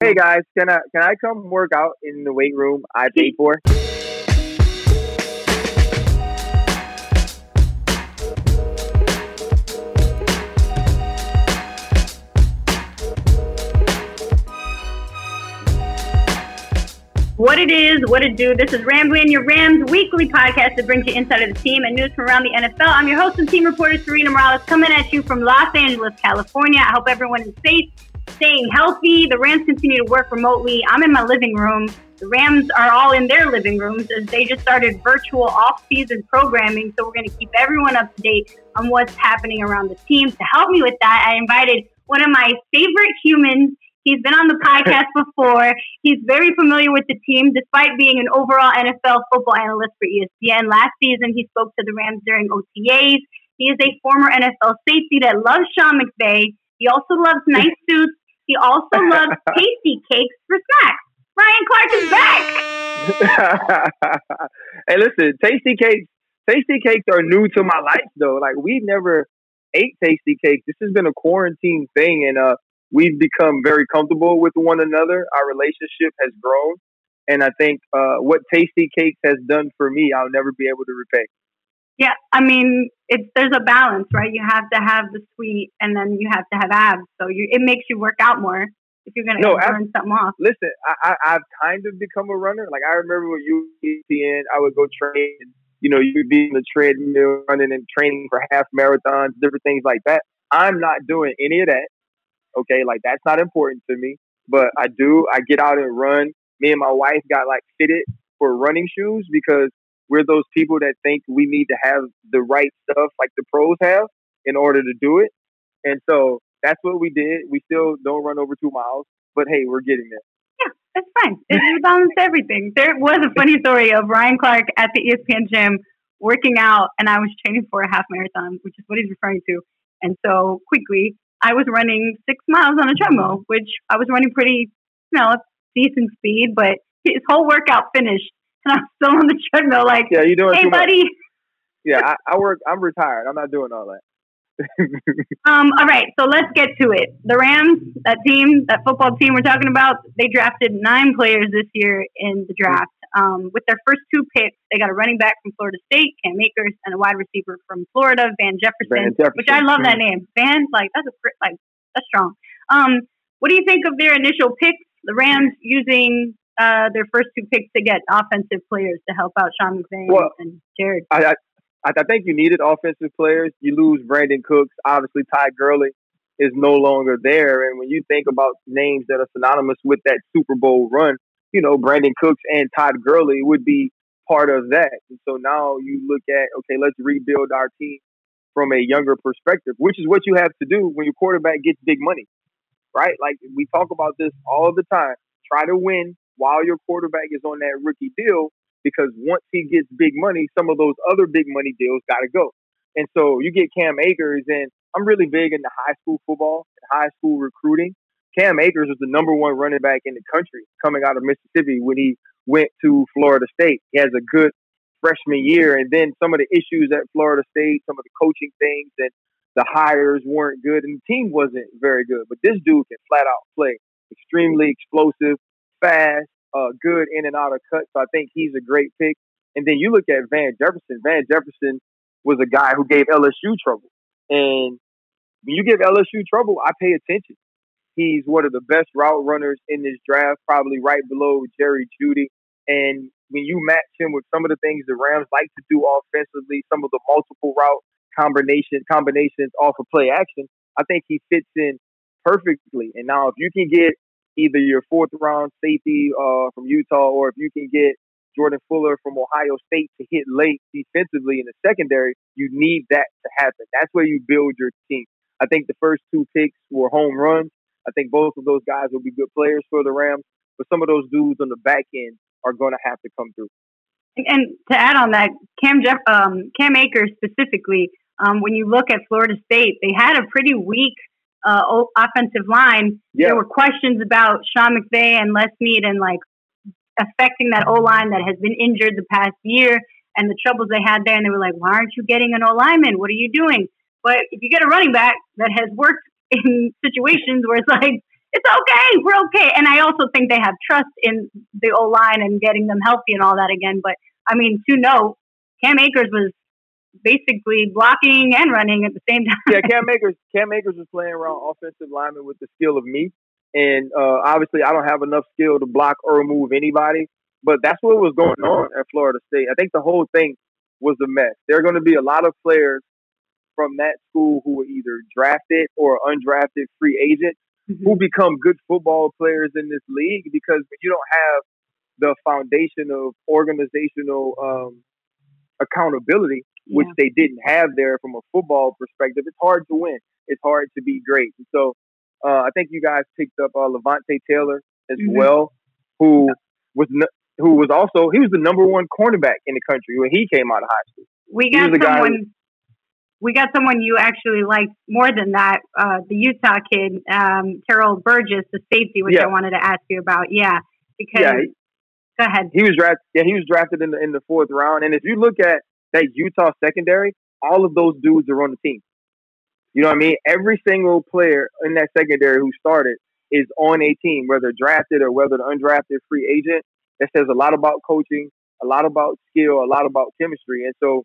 Hey guys, can I can I come work out in the weight room I paid for? What it is, what it do. This is Rambling, your Rams weekly podcast that brings you inside of the team and news from around the NFL. I'm your host and team reporter, Serena Morales, coming at you from Los Angeles, California. I hope everyone is safe, staying healthy. The Rams continue to work remotely. I'm in my living room. The Rams are all in their living rooms as they just started virtual off-season programming. So we're going to keep everyone up to date on what's happening around the team. To help me with that, I invited one of my favorite humans He's been on the podcast before. He's very familiar with the team, despite being an overall NFL football analyst for ESPN. Last season, he spoke to the Rams during OTAs. He is a former NFL safety that loves Sean McVay. He also loves nice suits. He also loves tasty cakes for snacks. Ryan Clark is back. hey, listen, tasty cakes. Tasty cakes are new to my life, though. Like we've never ate tasty cakes. This has been a quarantine thing, and uh, we've become very comfortable with one another. Our relationship has grown. And I think uh, what Tasty Cakes has done for me, I'll never be able to repay. Yeah, I mean, it's there's a balance, right? You have to have the sweet, and then you have to have abs. So you, it makes you work out more if you're gonna no, burn something off. Listen, I, I, have kind of become a runner. Like I remember when you ESPN, I would go train. You know, you'd be in the treadmill running and training for half marathons, different things like that. I'm not doing any of that. Okay, like that's not important to me. But I do. I get out and run. Me and my wife got like fitted for running shoes because we're those people that think we need to have the right stuff like the pros have in order to do it. And so that's what we did. We still don't run over two miles, but hey, we're getting there. Yeah, that's fine. It's balance everything. There was a funny story of Ryan Clark at the ESPN gym working out, and I was training for a half marathon, which is what he's referring to. And so quickly, I was running six miles on a treadmill, which I was running pretty, you know, decent speed, but his whole workout finished I'm still on the treadmill like, yeah, you doing hey, buddy. Much. Yeah, I, I work, I'm retired. I'm not doing all that. um, all right, so let's get to it. The Rams, that team, that football team we're talking about, they drafted nine players this year in the draft. Um, with their first two picks, they got a running back from Florida State, Cam Akers, and a wide receiver from Florida, Van Jefferson, Van Jefferson. which I love that name. Van, like that's a like that's strong. Um, what do you think of their initial picks? The Rams using uh, their first two picks to get offensive players to help out Sean McVay well, and Jared. I, I, I think you needed offensive players. You lose Brandin Cooks. Obviously, Todd Gurley is no longer there. And when you think about names that are synonymous with that Super Bowl run, you know, Brandin Cooks and Todd Gurley would be part of that. And so now you look at, okay, let's rebuild our team from a younger perspective, which is what you have to do when your quarterback gets big money, right? Like we talk about this all the time. Try to win while your quarterback is on that rookie deal because once he gets big money, some of those other big money deals got to go. And so you get Cam Akers, and I'm really big into high school football, and high school recruiting. Cam Akers was the number one running back in the country coming out of Mississippi when he went to Florida State. He has a good freshman year, and then some of the issues at Florida State, some of the coaching things, and the hires weren't good, and the team wasn't very good. But this dude can flat out play, extremely explosive, fast, uh, good in and out of cuts. So I think he's a great pick. And then you look at Van Jefferson. Van Jefferson was a guy who gave LSU trouble, and when you give LSU trouble, I pay attention. He's one of the best route runners in this draft, probably right below Jerry Jeudy. And when you match him with some of the things the Rams like to do offensively, some of the multiple route combination combinations off of play action, I think he fits in perfectly. And now if you can get either your fourth round safety uh, from Utah or if you can get Jordan Fuller from Ohio State to hit late defensively in the secondary, you need that to happen. That's where you build your team. I think the first two picks were home runs. I think both of those guys will be good players for the Rams, but some of those dudes on the back end are going to have to come through. And to add on that, Cam Jeff, um, Cam Akers specifically, um, when you look at Florida State, they had a pretty weak uh, offensive line. Yeah. There were questions about Sean McVay and Les Snead and like affecting that O line that has been injured the past year and the troubles they had there. And they were like, "Why aren't you getting an O lineman? What are you doing?" But if you get a running back that has worked in situations where it's like it's okay. We're okay. And I also think they have trust in the O line and getting them healthy and all that again. But I mean, to know, Cam Akers was basically blocking and running at the same time. yeah, Cam Akers. Cam Akers was playing around offensive linemen with the skill of me, and uh, obviously I don't have enough skill to block or remove anybody. But that's what was going on at Florida State. I think the whole thing was a mess. There are going to be a lot of players from that school who were either drafted or undrafted free agents mm-hmm. who become good football players in this league because you don't have the foundation of organizational um, accountability, which yeah. they didn't have there from a football perspective. It's hard to win. It's hard to be great. And so uh, I think you guys picked up uh, Levonta Taylor as mm-hmm. well, who was who was also he was the number one cornerback in the country when he came out of high school. We got someone. we got someone you actually liked more than that. Uh, the Utah kid, um, Terrell Burgess, the safety, which yeah. I wanted to ask you about. Yeah, because yeah, go ahead. He was drafted. Yeah, he was drafted in the in the fourth round. And if you look at that Utah secondary, all of those dudes are on the team. You know what I mean? Every single player in that secondary who started is on a team, whether drafted or whether undrafted free agent. That says a lot about coaching, a lot about skill, a lot about chemistry. And so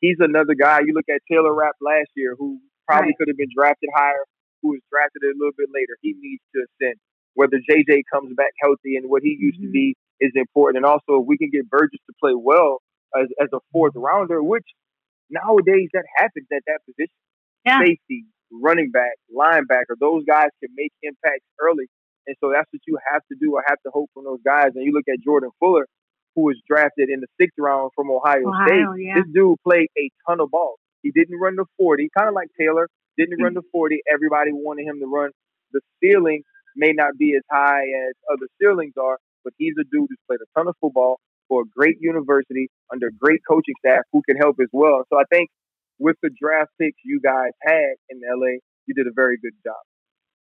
he's another guy. You look at Taylor Rapp last year, who probably right. could have been drafted higher, who was drafted a little bit later. He needs to ascend. Whether JJ comes back healthy and what he used mm-hmm. to be is important. And also, if we can get Burgess to play well as, as a fourth rounder, which nowadays that happens at that position. Yeah. Safety, running back, linebacker, those guys can make impacts early. And so that's what you have to do or have to hope from those guys. And you look at Jordan Fuller, who was drafted in the sixth round from Ohio, Ohio State. Yeah. This dude played a ton of balls. He didn't run the 40, kind of like Taylor, didn't run the 40. Everybody wanted him to run. The ceiling may not be as high as other ceilings are, but he's a dude who's played a ton of football for a great university under great coaching staff who can help as well. So I think with the draft picks you guys had in LA, you did a very good job.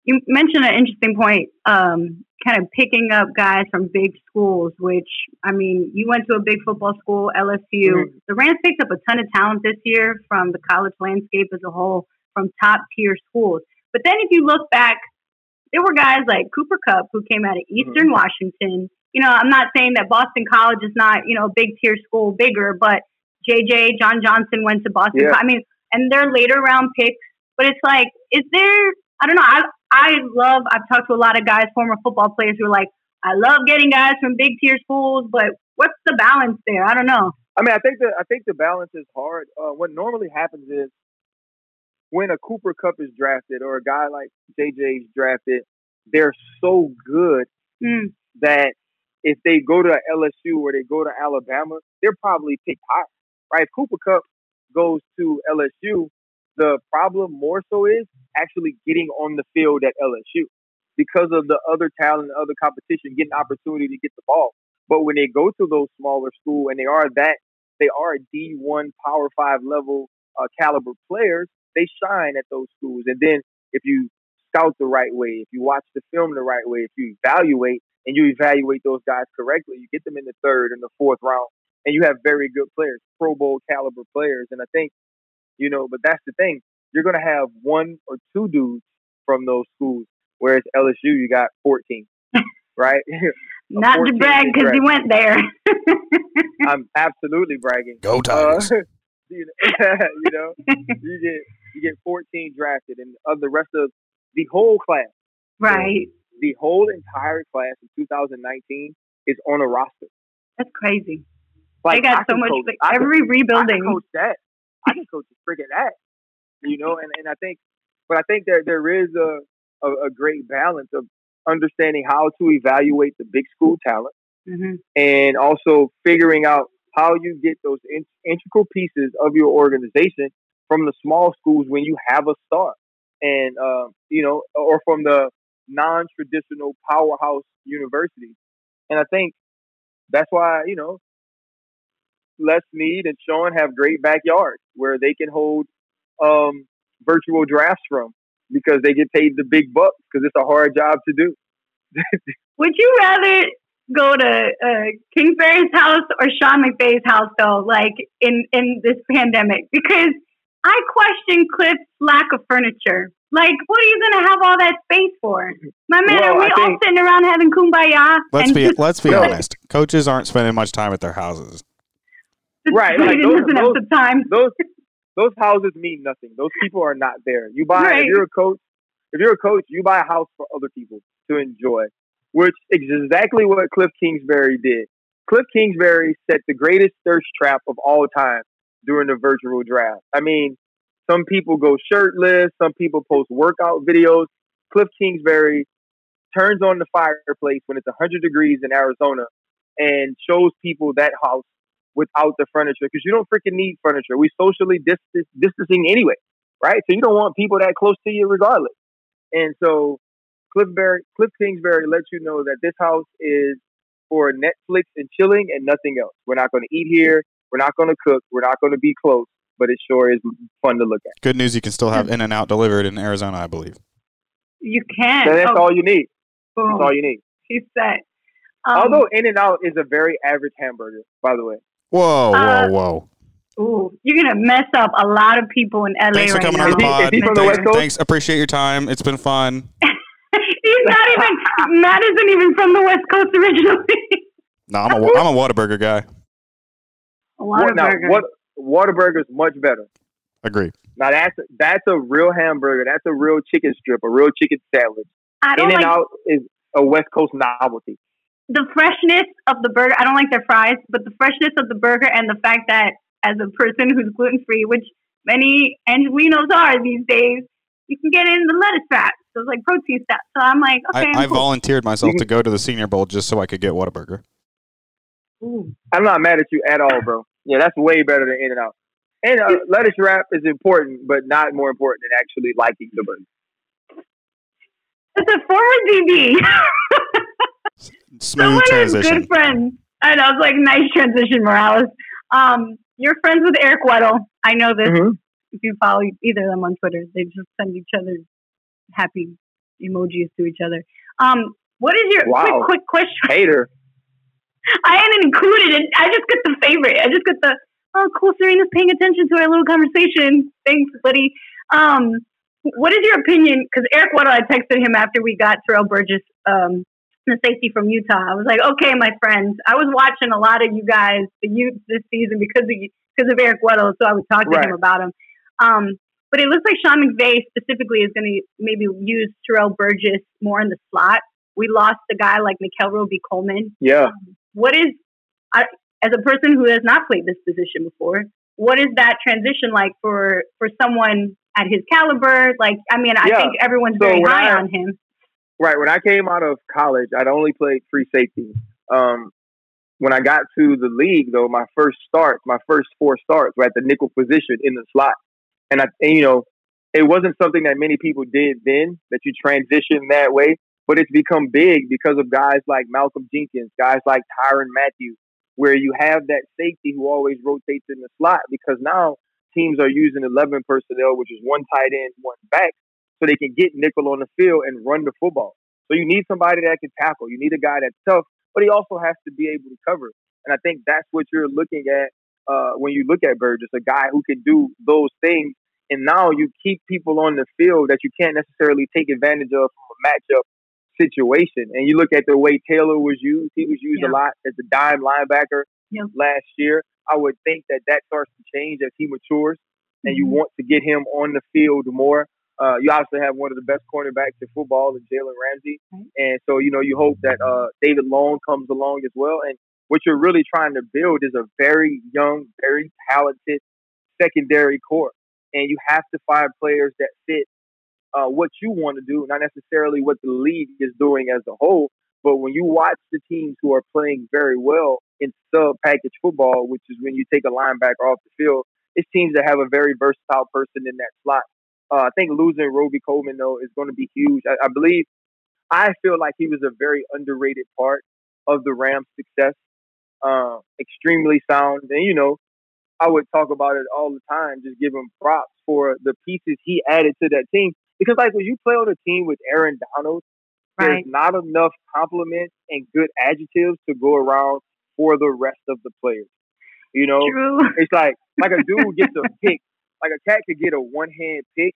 You mentioned an interesting point, um, kind of picking up guys from big schools, which, I mean, you went to a big football school, LSU. Mm-hmm. The Rams picked up a ton of talent this year from the college landscape as a whole, from top tier schools. But then if you look back, there were guys like Cooper Kupp who came out of Eastern mm-hmm. Washington. You know, I'm not saying that Boston College is not, you know, a big tier school bigger, but JJ, John Johnson went to Boston. Yeah. I mean, and they're later round picks, but it's like, is there, I don't know, I, I love, I've talked to a lot of guys, former football players who are like, I love getting guys from big tier schools, but what's the balance there? I don't know. I mean, I think the I think the balance is hard. Uh, what normally happens is when a Cooper Kupp is drafted or a guy like JJ is drafted, they're so good mm. that if they go to LSU or they go to Alabama, they're probably picked high, right? If Cooper Kupp goes to LSU, the problem more so is actually getting on the field at LSU because of the other talent, other competition, getting opportunity to get the ball. But when they go to those smaller school and they are that, they are D1 Power Five level uh, caliber players, they shine at those schools. And then if you scout the right way, if you watch the film the right way, if you evaluate and you evaluate those guys correctly, you get them in the third and the fourth round, and you have very good players, Pro Bowl caliber players. And I think you know, but that's the thing. You're going to have one or two dudes from those schools, whereas LSU, you got 14, right? Not to brag because you went there. I'm absolutely bragging. Go Tigers. Uh, you, know, you know, you get you get 14 drafted, and of the rest of the whole class, right? So the whole entire class in 2019 is on a roster. That's crazy. Like, they got so much. Coach, every rebuilding. I coach that. I can coach freaking that, you know. And, and I think, but I think there there is a, a, a great balance of understanding how to evaluate the big school talent, mm-hmm. and also figuring out how you get those in, integral pieces of your organization from the small schools when you have a star, and uh, you know, or from the non-traditional powerhouse universities. And I think that's why you know Les Snead and Sean have great backyards where they can hold um, virtual drafts from because they get paid the big bucks because it's a hard job to do. Would you rather go to uh, Kingsbury's house or Sean McVay's house though? Like in in this pandemic, because I question Cliff's lack of furniture. Like, what are you gonna have all that space for? My man, Well, are we I all think- sitting around having kumbaya? Let's and be let's be honest. Coaches aren't spending much time at their houses. Right, like those- those- the time. those those houses mean nothing. Those people are not there. You buy Right. if you're a coach, if you're a coach, you buy a house for other people to enjoy, which is exactly what Cliff Kingsbury did. Cliff Kingsbury set the greatest thirst trap of all time during the virtual draft. I mean, some people go shirtless, some people post workout videos. Cliff Kingsbury turns on the fireplace when it's 100 degrees in Arizona and shows people that house without the furniture because you don't freaking need furniture. We socially distance, distancing anyway, right? So you don't want people that close to you regardless. And so Cliff, Barry, Cliff Kingsbury lets you know that this house is for Netflix and chilling and nothing else. We're not going to eat here. We're not going to cook. We're not going to be close, but it sure is fun to look at. Good news, you can still have In and Out delivered in Arizona, I believe. You can. So that's oh, all you need. boom. That's all you need. She's set. Um, Although In and Out is a very average hamburger, by the way. Whoa, whoa, Uh, whow. ooh, you're gonna mess up a lot of people in LA Thanks for right coming now. on the Is he- is pod. he from the thanks, West thanks. Appreciate your time. It's been fun. He's not even. Matt isn't even from the West Coast originally. No, I'm a I'm a Whataburger guy. A What, now, Whataburger. what Whataburger's much better. Agree. Now that's that's a real hamburger. That's a real chicken strip, a real chicken sandwich. I don't In and like Out is a West Coast novelty. the freshness of the burger. I don't like their fries, but the freshness of the burger and the fact that as a person who's gluten free, which many Angelinos are these days, you can get in the lettuce wrap. So it's like protein stuff. So I'm like, okay, I, I'm I cool. volunteered myself to mm-hmm. go to the Senior Bowl just so I could get Whataburger. Ooh. I'm not mad at you at all, bro. Yeah, that's way better than In and Out. And uh, lettuce wrap is important, but not more important than actually liking the burger. It's a former DB. Smooth Someone who's transition. good friends. I know. It's like nice transition, Morales. Um, you're friends with Eric Weddle. I know this. Mhm. If you follow either of them on Twitter, they just send each other happy emojis to each other. Um, what is your Wow. quick, quick question? Hater. I hadn't included it. I just got the favorite. I just got the oh, cool. Serena's paying attention to our little conversation. Thanks, buddy. Um, what is your opinion? Because Eric Weddle, I texted him after we got Terrell Burgess, um, the safety from Utah. I was like, okay, my friends, I was watching a lot of you guys, the youth this season because of because of Eric Weddle, so I would talk to Right. him about him. Um, but it looks like Sean McVay specifically is going to maybe use Terrell Burgess more in the slot. We lost a guy like Mikel Roby Coleman Yeah. What is I, as a person who has not played this position before what is that transition like for for someone at his caliber like i mean i Yeah. think everyone's So very high I- on him Right. When I came out of college, I'd only played free safety. Um, when I got to the league, though, my first starts, my first four starts were at the nickel position in the slot. And I, and, you know, it wasn't something that many people did then that you transition that way, but it's become big because of guys like Malcolm Jenkins, guys like Tyrann Mathieu, where you have that safety who always rotates in the slot because now teams are using 11 personnel, which is one tight end, one back, so they can get nickel on the field and run the football. So you need somebody that can tackle. You need a guy that's tough, but he also has to be able to cover. And I think that's what you're looking at uh, when you look at Burgess, a guy who can do those things. And now you keep people on the field that you can't necessarily take advantage of from a matchup situation. And you look at the way Taylor was used; he was used Yeah. a lot as a dime linebacker Yeah. last year. I would think that that starts to change as he matures, and you Mhm. want to get him on the field more. Uh, you obviously have one of the best cornerbacks in football, in Jalen Ramsey, Right. and so you know you hope that uh, David Long comes along as well. And what you're really trying to build is a very young, very talented secondary core, and you have to find players that fit uh, what you want to do, not necessarily what the league is doing as a whole. But when you watch the teams who are playing very well in sub package football, which is when you take a linebacker off the field, it's teams that have a very versatile person in that slot. Uh, I think losing Robey-Coleman though is going to be huge. I, I believe, I feel like he was a very underrated part of the Rams' success. Uh, extremely sound, and you know, I would talk about it all the time. Just give him props for the pieces he added to that team. Because like when you play on a team with Aaron Donald, right there's not enough compliments and good adjectives to go around for the rest of the players. You know, true it's like like a dude gets a pick, like a cat could get a one hand pick,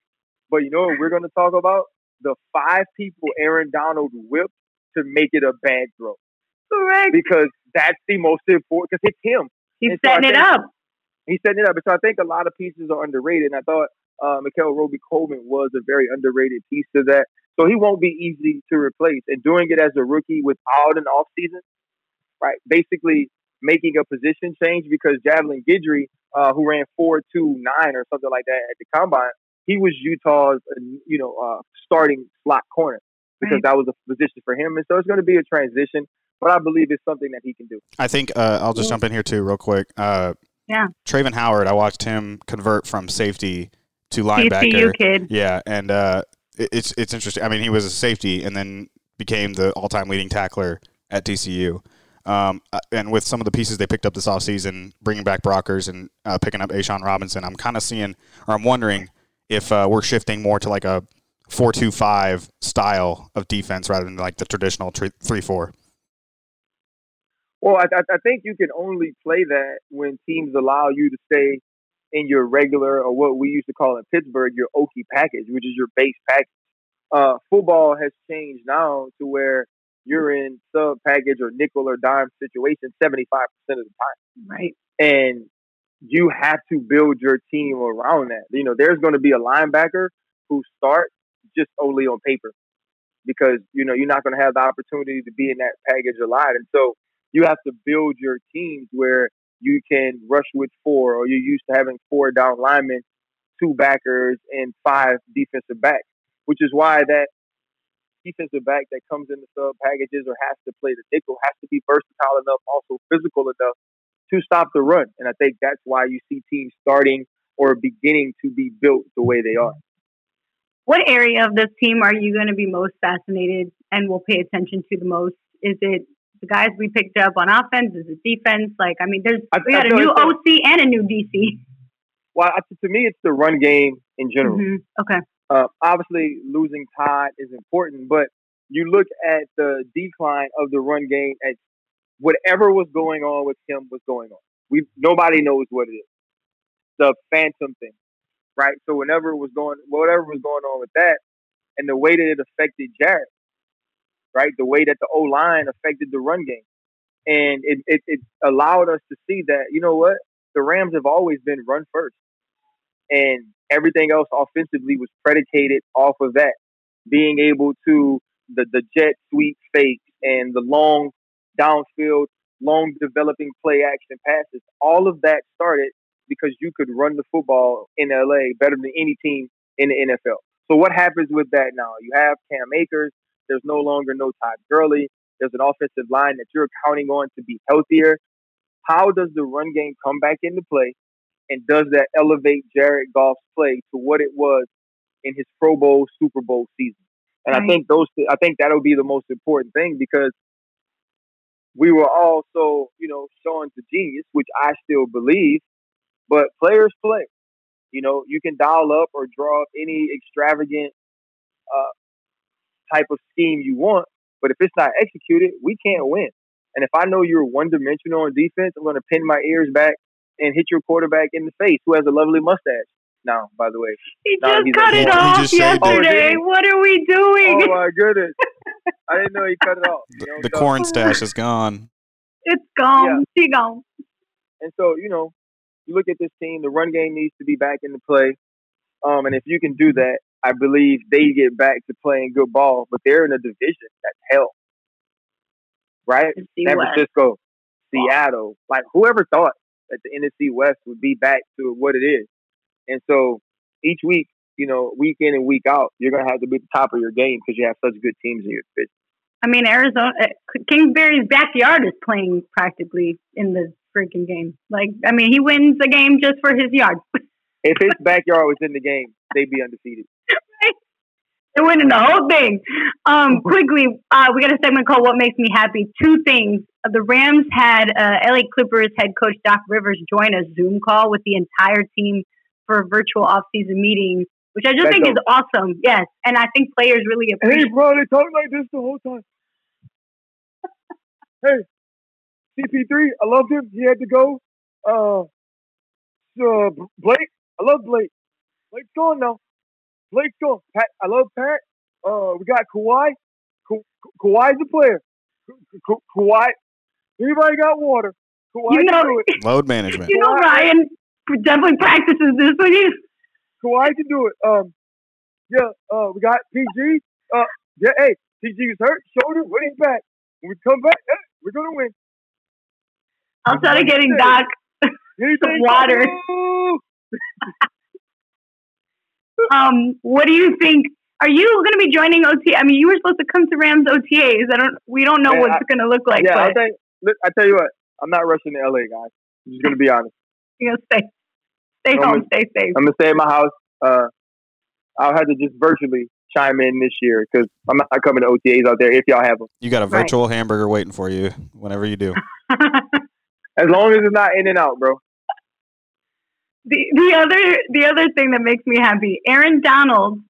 But you know what we're going to talk about? The five people Aaron Donald whipped to make it a bad throw. Correct. Because that's the most important, because it's him. He's And so setting it up. He's setting it up. So I think a lot of pieces are underrated. And I thought uh, Mikael Roby Coleman was a very underrated piece to that. So he won't be easy to replace. And doing it as a rookie without an offseason, right? Basically making a position change because Javelin Guidry, uh, who ran 4 2 9 or something like that at the combine, he was Utah's, uh, you know, uh, starting slot corner because Right. that was a position for him. And so it's going to be a transition, but I believe it's something that he can do. I think uh, I'll just jump in here too, real quick. Uh, Yeah. Travin Howard, I watched him convert from safety to linebacker. TCU kid. Yeah, and uh, it- it's it's interesting. I mean, he was a safety and then became the all-time leading tackler at TCU. Um, uh, and with some of the pieces they picked up this offseason, bringing back Brockers and uh, picking up A'Shawn Robinson, I'm kind of seeing, or I'm wondering if uh, we're shifting more to like a four-two-five style of defense rather than like the traditional 3 4. Well, I, I I think you can only play that when teams allow you to stay in your regular or what we used to call in Pittsburgh your Okie package, which is your base package. Uh, football has changed now to where you're in sub package or nickel or dime situation 75% of the time. Right. And you have to build your team around that. You know, there's going to be a linebacker who starts just only on paper because, you know, you're not going to have the opportunity to be in that package a lot. And so you have to build your teams where you can rush with four or you're used to having four down linemen, two backers, and five defensive backs, which is why that defensive back that comes in the sub packages or has to play the nickel has to be versatile enough, also physical enough to stop the run. And I think that's why you see teams starting or beginning to be built the way they are. What area of this team are you going to be most fascinated and will pay attention to the most? Is it the guys we picked up on offense? Is it defense? Like, I mean, there's I- we got a new OC and a new DC. Well, to me, it's the run game in general. Mhm. Okay. Uh, obviously, losing Todd is important, but you look at the decline of the run game at whatever was going on with him was going on. We nobody knows what it is. The phantom thing, right? So whenever it was going, whatever was going on with that, and the way that it affected Jared, right? The way that the O line affected the run game, and it, it it allowed us to see that you know what the Rams have always been run first, and everything else offensively was predicated off of that. Being able to the the jet sweep fake and the long downfield, long developing play action passes, all of that started because you could run the football in LA better than any team in the NFL. So what happens with that now? You have Cam Akers. There's no longer no Todd Gurley. There's an offensive line that you're counting on to be healthier. How does the run game come back into play? And does that elevate Jared Goff's play to what it was in his Pro Bowl, Super Bowl season? And I think those, I think that'll be the most important thing because we were all so, you know, shown to genius, which I still believe. But players play. You know, you can dial up or draw up any extravagant uh, type of scheme you want, but if it's not executed, we can't win. And if I know you're one dimensional on defense, I'm going to pin my ears back and hit your quarterback in the face, who has a lovely mustache. Now, by the way. He No, just he's cut a- it He off just. Oh, yesterday. What are we doing? Oh my goodness! I didn't know he cut it off. You know, The so- corn stash is gone. it's gone. She gone. And so, you know, you look at this team, the run game needs to be back into play. Um, and if you can do that, I believe they get back to playing good ball, but they're in a division that's hell. Right? San Francisco, Seattle. Like whoever thought that the NFC West would be back to what it is. And so each week, you know, week in and week out, you're gonna have to be at the top of your game because you have such good teams in your division. I mean, Arizona, uh, Kingsbury's backyard is playing practically in the freaking game. Like, I mean, he wins the game just for his yard. If his backyard was in the game, they'd be undefeated. They're winning the whole thing. Um, quickly, uh, we got a segment called "What Makes Me Happy." Two things: Uh, the Rams had uh, LA Clippers head coach Doc Rivers join a Zoom call with the entire team for a virtual off-season meeting, which I just That's think is awesome. Yes, and I think players really appreciate. Hey, bro, they talk like this the whole time. hey, CP3, I loved him. He had to go. Uh, uh, Blake, I love Blake. Blake's gone now. Blake's gone. Pat, I love Pat. Uh, we got Kawhi. Ka- Kawhi's a player. Ka- Ka- Kawhi. Anybody got water? Kawhi You know- can do it. Load management. You know, Ryan definitely practices this with you. Kawhi can do it. Um, yeah. Uh, we got PG. Uh, yeah. Hey, PG was hurt. Shoulder. When he's back. When we come back, hey, we're gonna win. Outside of getting Doc some water. Ooh. Um, what do you think? Are you going to be joining OTA? I mean, you were supposed to come to Rams OTAs. I don't. We don't know Yeah, what it's going to look like. yeah, I think. I tell you what. I'm not rushing to LA, guys. I'm just gonna be honest. you're going to stay, stay I'm home, stay safe. I'm gonna stay at my house. Uh, I'll have to just virtually chime in this year because I'm not coming to OTAs out there if y'all have them. You got a Right. virtual hamburger waiting for you whenever you do. As long as it's not in and out, bro. The the other the other thing that makes me happy, Aaron Donald.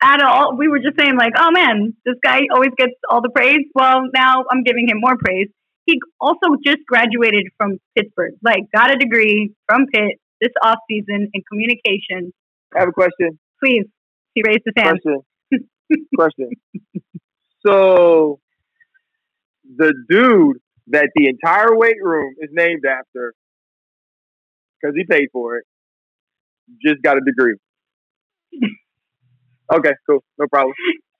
At all, we were just saying like, oh man, this guy always gets all the praise. Well, now I'm giving him more praise. He also just graduated from Pittsburgh, like got a degree from Pitt this off season in communication. I have a question. Please, he raised his hand. Question. question. So, the dude that the entire weight room is named after, because he paid for it, just got a degree. Okay, cool, no problem.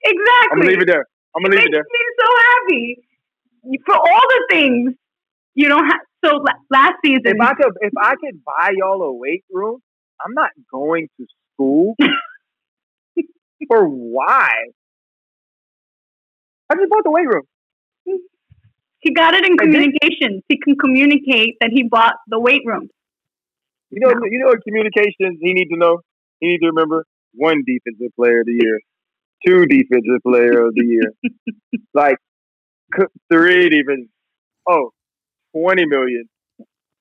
Exactly. I'm gonna leave it there. I'm gonna leave it there. Makes me so happy for all the things you don't have. So last season, If I could, if I could buy y'all a weight room, I'm not going to school. For why? I just bought the weight room. he got it in And communications. He can communicate that he bought the weight room. You know, No. you know what communications he need to know. He need to remember one defensive player of the year, two defensive player of the year, like three defense. Oh, 20 million,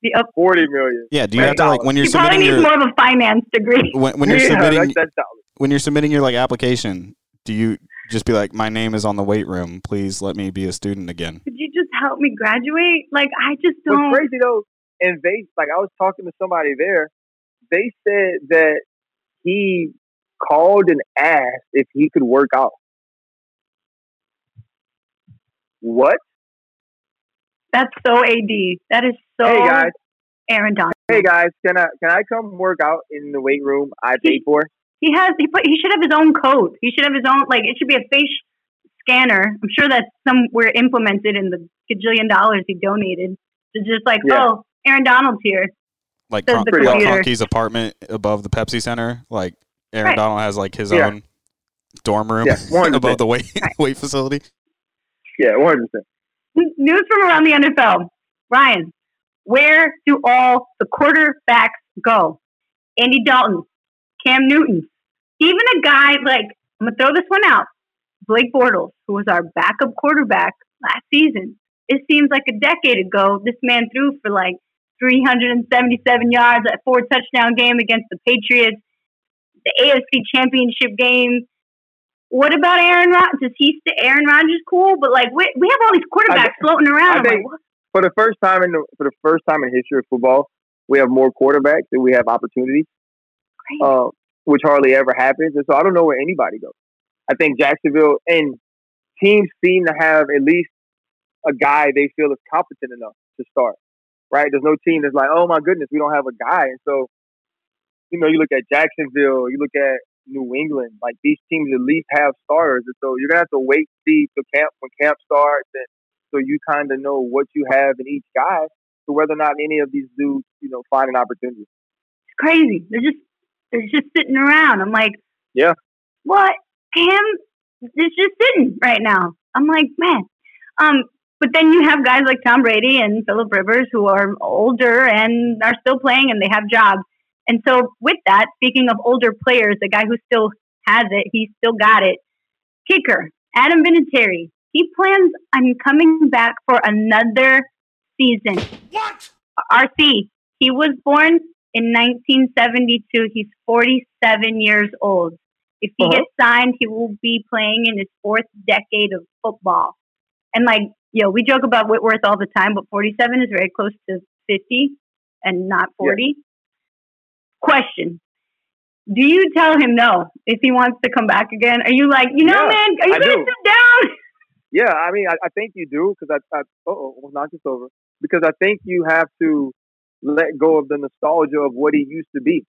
The up. 40 million. Yeah, do you have to like when you're He probably submitting needs your more of a finance degree. when, when you're yeah, submitting that's, that's when you're submitting your like application, do you just be like, my name is on the weight room. Please let me be a student again. Could you just help me graduate? Like I just don't. crazy though, and they like I was talking to somebody there. They said that he called and asked if he could work out. What? That's so AD. That is so Hey guys, Aaron Donald. hey guys, can I can I come work out in the weight room I paid for? He has. He put. He should have his own code. He should have his own. Like it should be a face scanner. I'm sure that's somewhere implemented in the gajillion dollars he donated. To just like, Yeah. oh, Aaron Donald's here. Like, Says Cron- the like computer. Kroenke's apartment above the Pepsi Center. Like Aaron Right. Donald has like his Yeah. own dorm room Yeah, 100%. above the weight Right. weight facility. Yeah, one hundred percent. News from around the NFL. Ryan, where do all the quarterbacks go? Andy Dalton, Cam Newton, even a guy like I'm gonna throw this one out. Blake Bortles, who was our backup quarterback last season. It seems like a decade ago, this man threw for like 377 yards at four touchdown game against the Patriots, the AFC Championship game. What about Aaron Rodgers? Is he st- Aaron Rodgers cool? But like we, we have all these quarterbacks I- floating around. I like, what? For the first time in the for the first time in history of football, we have more quarterbacks than we have opportunities. Uh, which hardly ever happens. And so I don't know where anybody goes. I think Jacksonville and teams seem to have at least a guy they feel is competent enough to start. Right? There's no team that's like, oh my goodness, we don't have a guy. And so, you know, you look at Jacksonville, you look at New England, like these teams at least have starters. And so you're gonna have to wait see the camp when camp starts and so you kind of know what you have in each guy to whether or not any of these dudes, you know, find an opportunity. It's crazy. They're just they're just sitting around. I'm like, Yeah. what? Cam is just sitting right now. I'm like, man. Um, but then you have guys like Tom Brady and Philip Rivers who are older and are still playing and they have jobs. And so with that, speaking of older players, the guy who still has it, he still got it. Kicker, Adam Vinatieri. He plans on coming back for another season. What? RC. He was born in 1972. He's 47 years old. If he Uh-huh. gets signed, he will be playing in his fourth decade of football. And like, yo, we joke about Whitworth all the time, but 47 is very close to 50 and not 40. Question. Do you tell him no if he wants to come back again? Are you like, you know, Yeah, man, are you I gonna do. sit down? Yeah, I mean, I, I think you do because I, I oh, we'll knock this over because I think you have to let go of the nostalgia of what he used to be,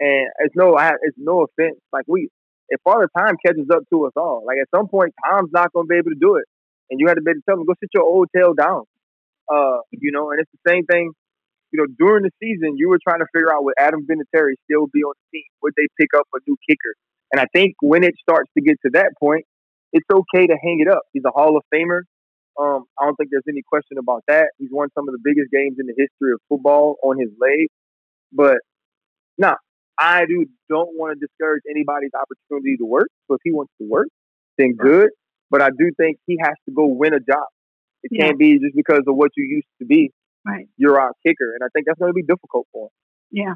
and it's no, I, it's no offense. Like we, if Father Time catches up to us all, like at some point, Tom's not going to be able to do it, and you had to be tell him go sit your old tail down. Uh, you know, and it's the same thing. You know, during the season, you were trying to figure out would Adam Vinatieri still be on the team? Would they pick up a new kicker? And I think when it starts to get to that point it's okay to hang it up. He's a Hall of Famer. Um, I don't think there's any question about that. He's won some of the biggest games in the history of football on his leg. But nah, I do don't want to discourage anybody's opportunity to work. So if he wants to work, then good. But I do think he has to go win a job. It Yeah. can't be just because of what you used to be. Right. You're our kicker, and I think that's going to be difficult for him. Yeah.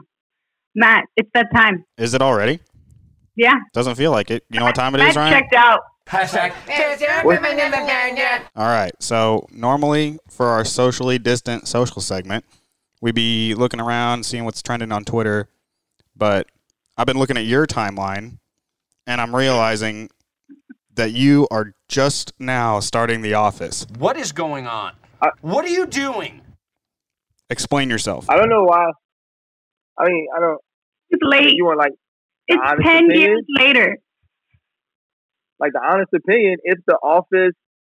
Matt, it's that time. Is it already? Yeah. Doesn't feel like it. You know what time it is, Matt Ryan? checked out. All right. So normally for our socially distant social segment, we'd be looking around, seeing what's trending on Twitter. But I've been looking at your timeline, and I'm realizing that you are just now starting The Office. What is going on? I- what are you doing? Explain yourself. I don't know why. I mean, I don't. It's late. You want like It's 10 opinion? years later. like the honest opinion, if the office,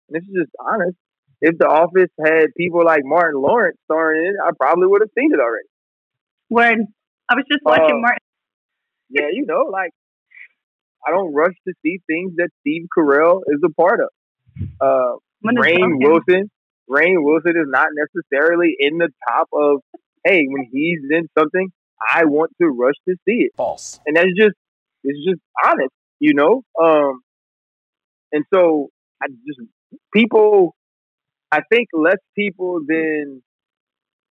and this is just honest, if the office had people like Martin Lawrence starring in it, I probably would have seen it already. Word. I was just watching Oh. Martin. Yeah, you know, like I don't rush to see things that Steve Carell is a part of. Uh, Rainn. Wilson, Rainn Wilson is not necessarily in the top of. Hey, when he's in something, I want to rush to see it. False. and that's just it's just honest, you know. Um, and so I just people, I think less people than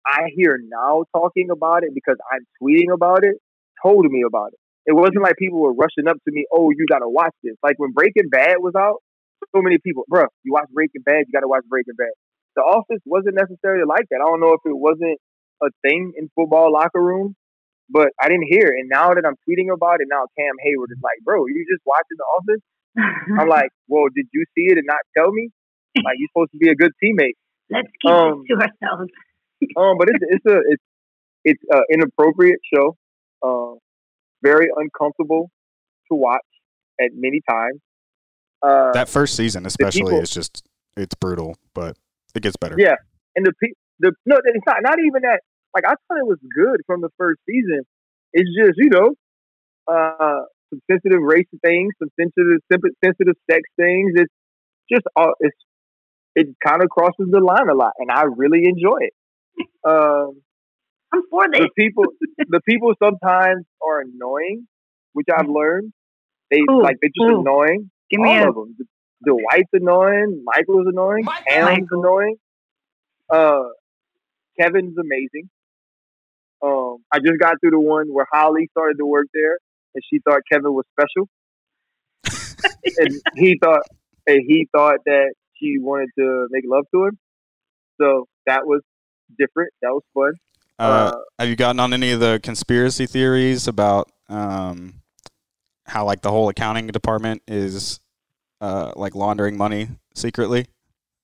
I hear now talking about it because I'm tweeting about it. Told me about it. It wasn't like people were rushing up to me. Oh, you gotta watch this. Like when Breaking Bad was out, so many people, bruh, you watch Breaking Bad, you gotta watch Breaking Bad. The Office wasn't necessarily like that. I don't know if it wasn't a thing in football locker rooms but I didn't hear it. And now that I'm tweeting about it, now Cam Hayward is like, bro, you just watching The Office? I'm like, well, did you see it and not tell me? Like, you're supposed to be a good teammate. Let's keep um, to ourselves. Um, but it's it's a it's it's an inappropriate show. Uh, very uncomfortable to watch at many times. Uh, that first season, especially, people- is just it's brutal, but it gets better. Yeah, and the pe- the no, it's not not even that. Like I thought it was good from the first season. It's just you know, uh, some sensitive race things, some sensitive sensitive sex things. It's just uh, it's it kind of crosses the line a lot, and I really enjoy it. Um, I'm for this. the people the people sometimes are annoying, which I've learned. They Who? like they're just Who? annoying. Give me All a of them. The, the White's annoying. Michael's annoying. Michael. Ham's Michael. annoying. Uh, Kevin's amazing. Um, I just got through the one where Holly started to work there, and she thought Kevin was special, and he thought, and he thought that she wanted to make love to him. So that was different. That was fun. Uh, Uh, have you gotten on any of the conspiracy theories about um, how like the whole accounting department is uh, like laundering money secretly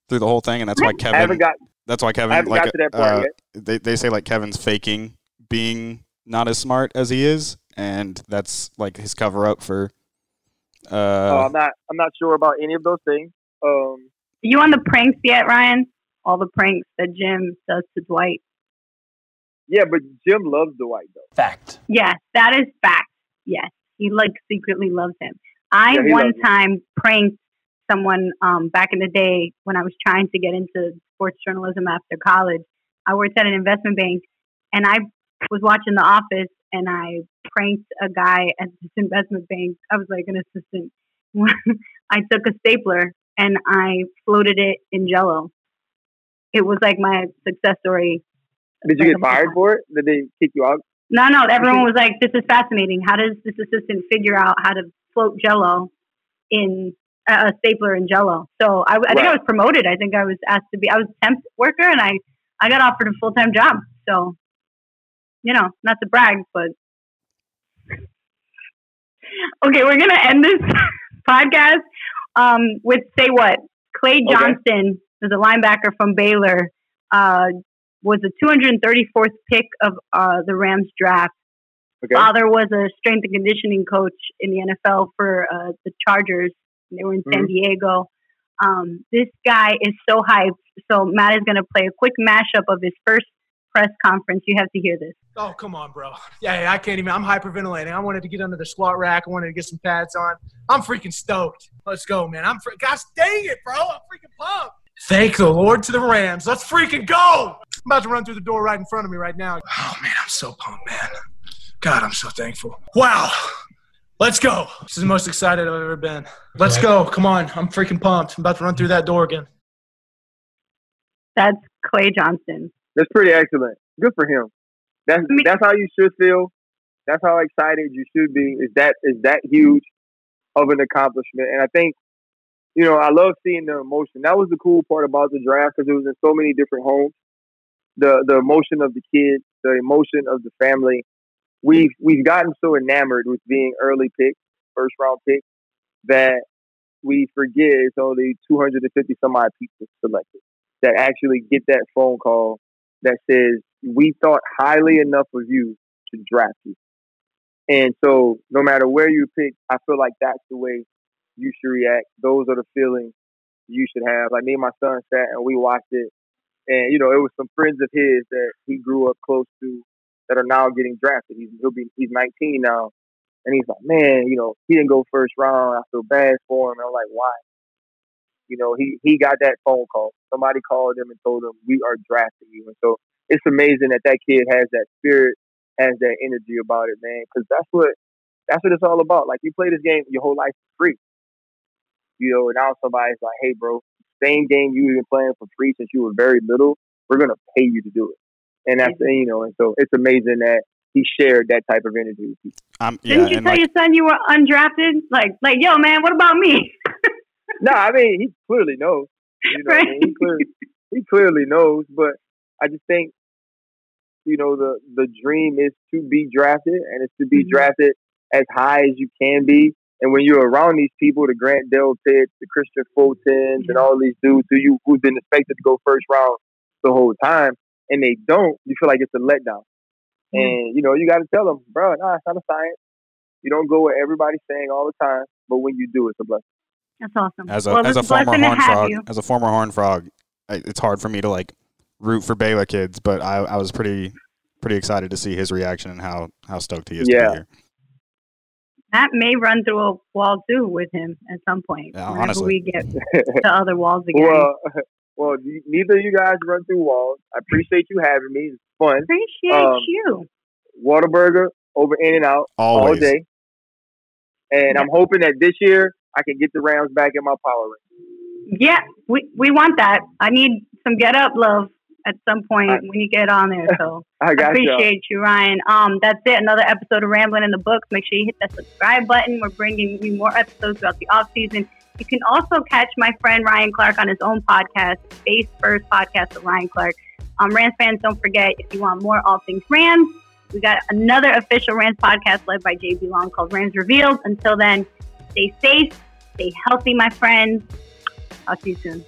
through the whole thing, and that's why I Kevin. haven't got that's why Kevin. I haven't like, got to that part uh, yet. They they say like Kevin's faking being not as smart as he is, and that's like his cover up for. Uh, Uh, I'm not. I'm not sure about any of those things. Um, you on the pranks yet, Ryan? All the pranks that Jim does to Dwight. Yeah, but Jim loves Dwight though. Fact. Yes, that is fact. Yes, he like secretly loves him. I Yeah, one loves him. time pranked someone um, back in the day when I was trying to get into sports journalism after college. I worked at an investment bank, and I was watching The Office, and I pranked a guy at this investment bank. I was like an assistant. I took a stapler and I floated it in Jello. It was like my success story. Did you get fired for it? Did they kick you out? No, no. Everyone was like, "This is fascinating. How does this assistant figure out how to float Jello in uh, a stapler in Jello?" So I, I think I was promoted. I think I was asked to be. I was a temp worker, and I I got offered a full time job. So, you know, not to brag, but Okay, we're gonna end this podcast um, with say what Clay Okay. Is a linebacker from Baylor. Uh, was the 234th pick of uh, the Rams draft. Okay. Father was a strength and conditioning coach in the NFL for uh, the Chargers. They were in San Mhm. Diego. Um, this guy is so hyped. So Matt is going to play a quick mashup of his first press conference. You have to hear this. Oh, come on, bro. Yeah, yeah, I can't even. I'm hyperventilating. I wanted to get under the squat rack. I wanted to get some pads on. I'm freaking stoked. Let's go, man. I'm fr- gosh dang it, bro. I'm freaking pumped. Thank the Lord to the Rams. Let's freaking go. I'm about to run through the door right in front of me right now. Oh, man, I'm so pumped, man. God, I'm so thankful. Wow. Let's go. This is the most excited I've ever been. Let's go. Come on. I'm freaking pumped. I'm about to run through that door again. That's Clay Johnson. That's pretty excellent. Good for him. That's mean- that's how you should feel. That's how excited you should be. Is that is that huge of an accomplishment? And I think, you know, I love seeing the emotion. That was the cool part about the draft because it was in so many different homes. The the emotion of the kids, the emotion of the family. We've we've gotten so enamored with being early picks, first round picks, that we forget it's only 250 some odd people selected that actually get that phone call that says we thought highly enough of you to draft you. And so no matter where you pick, I feel like that's the way you should react. Those are the feelings you should have. Like me and my son sat and we watched it and you know, it was some friends of his that he grew up close to that are now getting drafted. He's he'll be he's nineteen now. And he's like, Man, you know, he didn't go first round. I feel bad for him. And I'm like, Why? You know, he he got that phone call. Somebody called him and told him we are drafting you. And so it's amazing that that kid has that spirit, has that energy about it, man. Because that's what that's what it's all about. Like you play this game your whole life for free. You know, and now somebody's like, "Hey, bro, same game you've been playing for free since you were very little. We're gonna pay you to do it." And that's you know, and so it's amazing that he shared that type of energy with people. Um, yeah, Didn't you tell like, your son you were undrafted? Like, like, yo, man, what about me? No, I mean he clearly knows. You know, what I mean? he clearly he clearly knows. But I just think, you know, the the dream is to be drafted, and it's to be Mhm. drafted as high as you can be. And when you're around these people, the Grant Del Pitts, the Kristian Fultons, and all these dudes who you who've been expected to go first round the whole time, and they don't, you feel like it's a letdown. And you know, you got to tell them, bro, nah, it's not a science. You don't go where everybody's saying all the time, but when you do, it's a blessing. That's awesome. as a well, as a former horn frog, you. as a former horn frog, it's hard for me to like root for Baylor kids, but I, I was pretty pretty excited to see his reaction and how how stoked he is to Yeah. Be here. Matt may run through a wall too with him at some point. Yeah, honestly. we get to other walls again. Well, well, neither of you guys run through walls. I appreciate you having me. It's fun. Appreciate um, you. Whataburger over In-N-Out all day, and I'm hoping that this year I can get the Rams back in my power rank. Yeah, we we want that. I need some get up love at some point I- when you get on there. So I I got you. appreciate you, Ryan. Um, that's it. Another episode of Rambling in the Books. Make sure you hit that subscribe button. We're bringing you more episodes throughout the off season. You can also catch my friend Ryan Clark on his own podcast, Face First Podcast with Ryan Clark. Um, Rams fans, don't forget if you want more all things Rams, we got another official Rams podcast led by JB Long called Rams Revealed. Until then, stay safe, stay healthy, my friends. Talk to you soon.